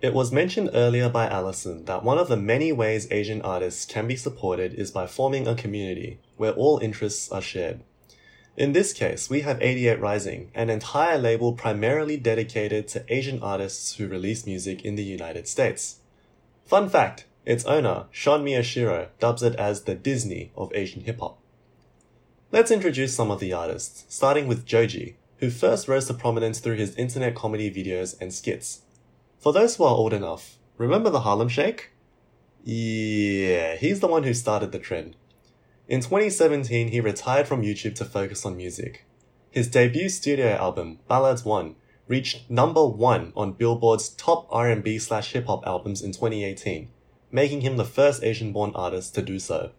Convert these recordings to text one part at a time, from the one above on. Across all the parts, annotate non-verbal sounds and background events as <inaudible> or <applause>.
It was mentioned earlier by Allison that one of the many ways Asian artists can be supported is by forming a community where all interests are shared. In this case, we have 88 Rising, an entire label primarily dedicated to Asian artists who release music in the United States. Fun fact, its owner, Sean Miyashiro, dubs it as the Disney of Asian hip hop. Let's introduce some of the artists, starting with Joji, who first rose to prominence through his internet comedy videos and skits. For those who are old enough, remember the Harlem Shake? Yeah, he's the one who started the trend. In 2017, he retired from YouTube to focus on music. His debut studio album, Ballads 1, reached number 1 on Billboard's top R&B slash hip hop albums in 2018, making him the first Asian-born artist to do so.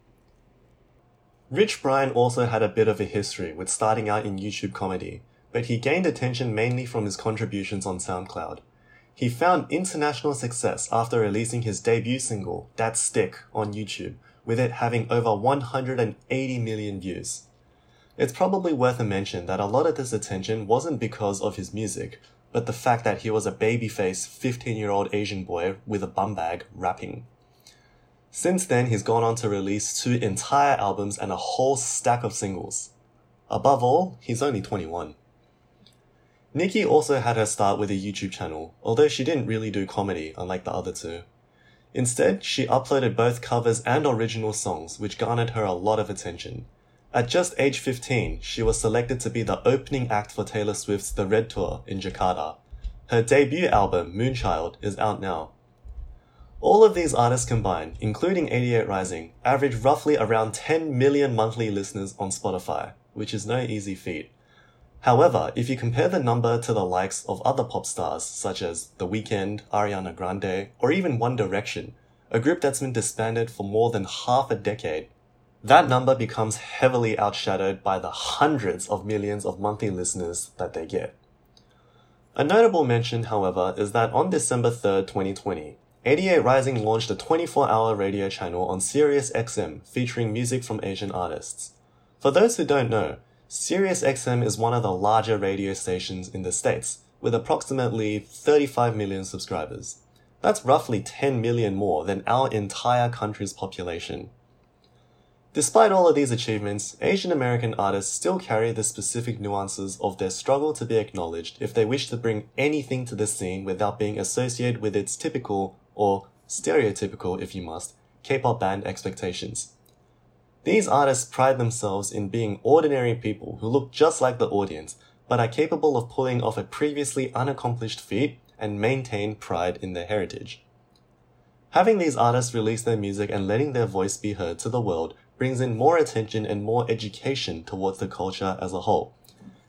Rich Brian also had a bit of a history with starting out in YouTube comedy, but he gained attention mainly from his contributions on SoundCloud. He found international success after releasing his debut single, Dat $tick, on YouTube, with it having over 180 million views. It's probably worth a mention that a lot of this attention wasn't because of his music, but the fact that he was a babyface 15 year old Asian boy with a bum bag rapping. Since then, he's gone on to release two entire albums and a whole stack of singles. Above all, he's only 21. NIKI also had her start with a YouTube channel, although she didn't really do comedy, unlike the other two. Instead, she uploaded both covers and original songs, which garnered her a lot of attention. At just age 15, she was selected to be the opening act for Taylor Swift's The Red Tour in Jakarta. Her debut album, Moonchild, is out now. All of these artists combined, including 88 Rising, average roughly around 10 million monthly listeners on Spotify, which is no easy feat. However, if you compare the number to the likes of other pop stars such as The Weeknd, Ariana Grande, or even One Direction, a group that's been disbanded for more than half a decade, that number becomes heavily outshadowed by the hundreds of millions of monthly listeners that they get. A notable mention, however, is that on December 3rd, 2020, 88 Rising launched a 24-hour radio channel on Sirius XM featuring music from Asian artists. For those who don't know, SiriusXM is one of the larger radio stations in the States, with approximately 35 million subscribers. That's roughly 10 million more than our entire country's population. Despite all of these achievements, Asian American artists still carry the specific nuances of their struggle to be acknowledged if they wish to bring anything to the scene without being associated with its typical, or stereotypical if you must, K-pop band expectations. These artists pride themselves in being ordinary people who look just like the audience, but are capable of pulling off a previously unaccomplished feat and maintain pride in their heritage. Having these artists release their music and letting their voice be heard to the world brings in more attention and more education towards the culture as a whole.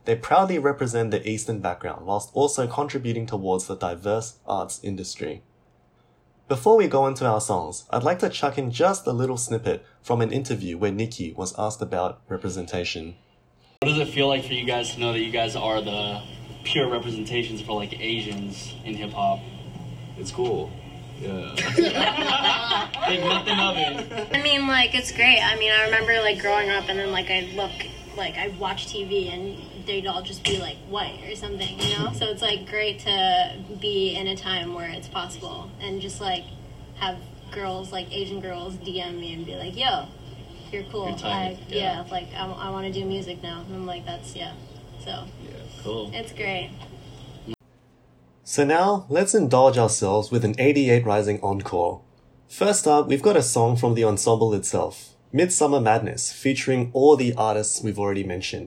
They proudly represent the Eastern background whilst also contributing towards the diverse arts industry. Before we go into our songs, I'd like to chuck in just a little snippet from an interview where NIKI was asked about representation. What does it feel like for you guys to know that you guys are the pure representations for like Asians in hip hop? It's cool. Yeah. <laughs> Think nothing of it. I mean, like it's great. I mean, I remember like growing up, and then like I look, like I watch TV, and they'd all just be like white or something, you know. so it's like great to be in a time where it's possible, and just like have girls like Asian girls DM me and be like, "Yo, you're cool. You're tight, I, yeah. yeah. like I, I want to do music now." And I'm like, "That's yeah." So Cool. it's great. So now, let's indulge ourselves with an 88 Rising encore. First up, we've got a song from the ensemble itself, Midsummer Madness, featuring all the artists we've already mentioned,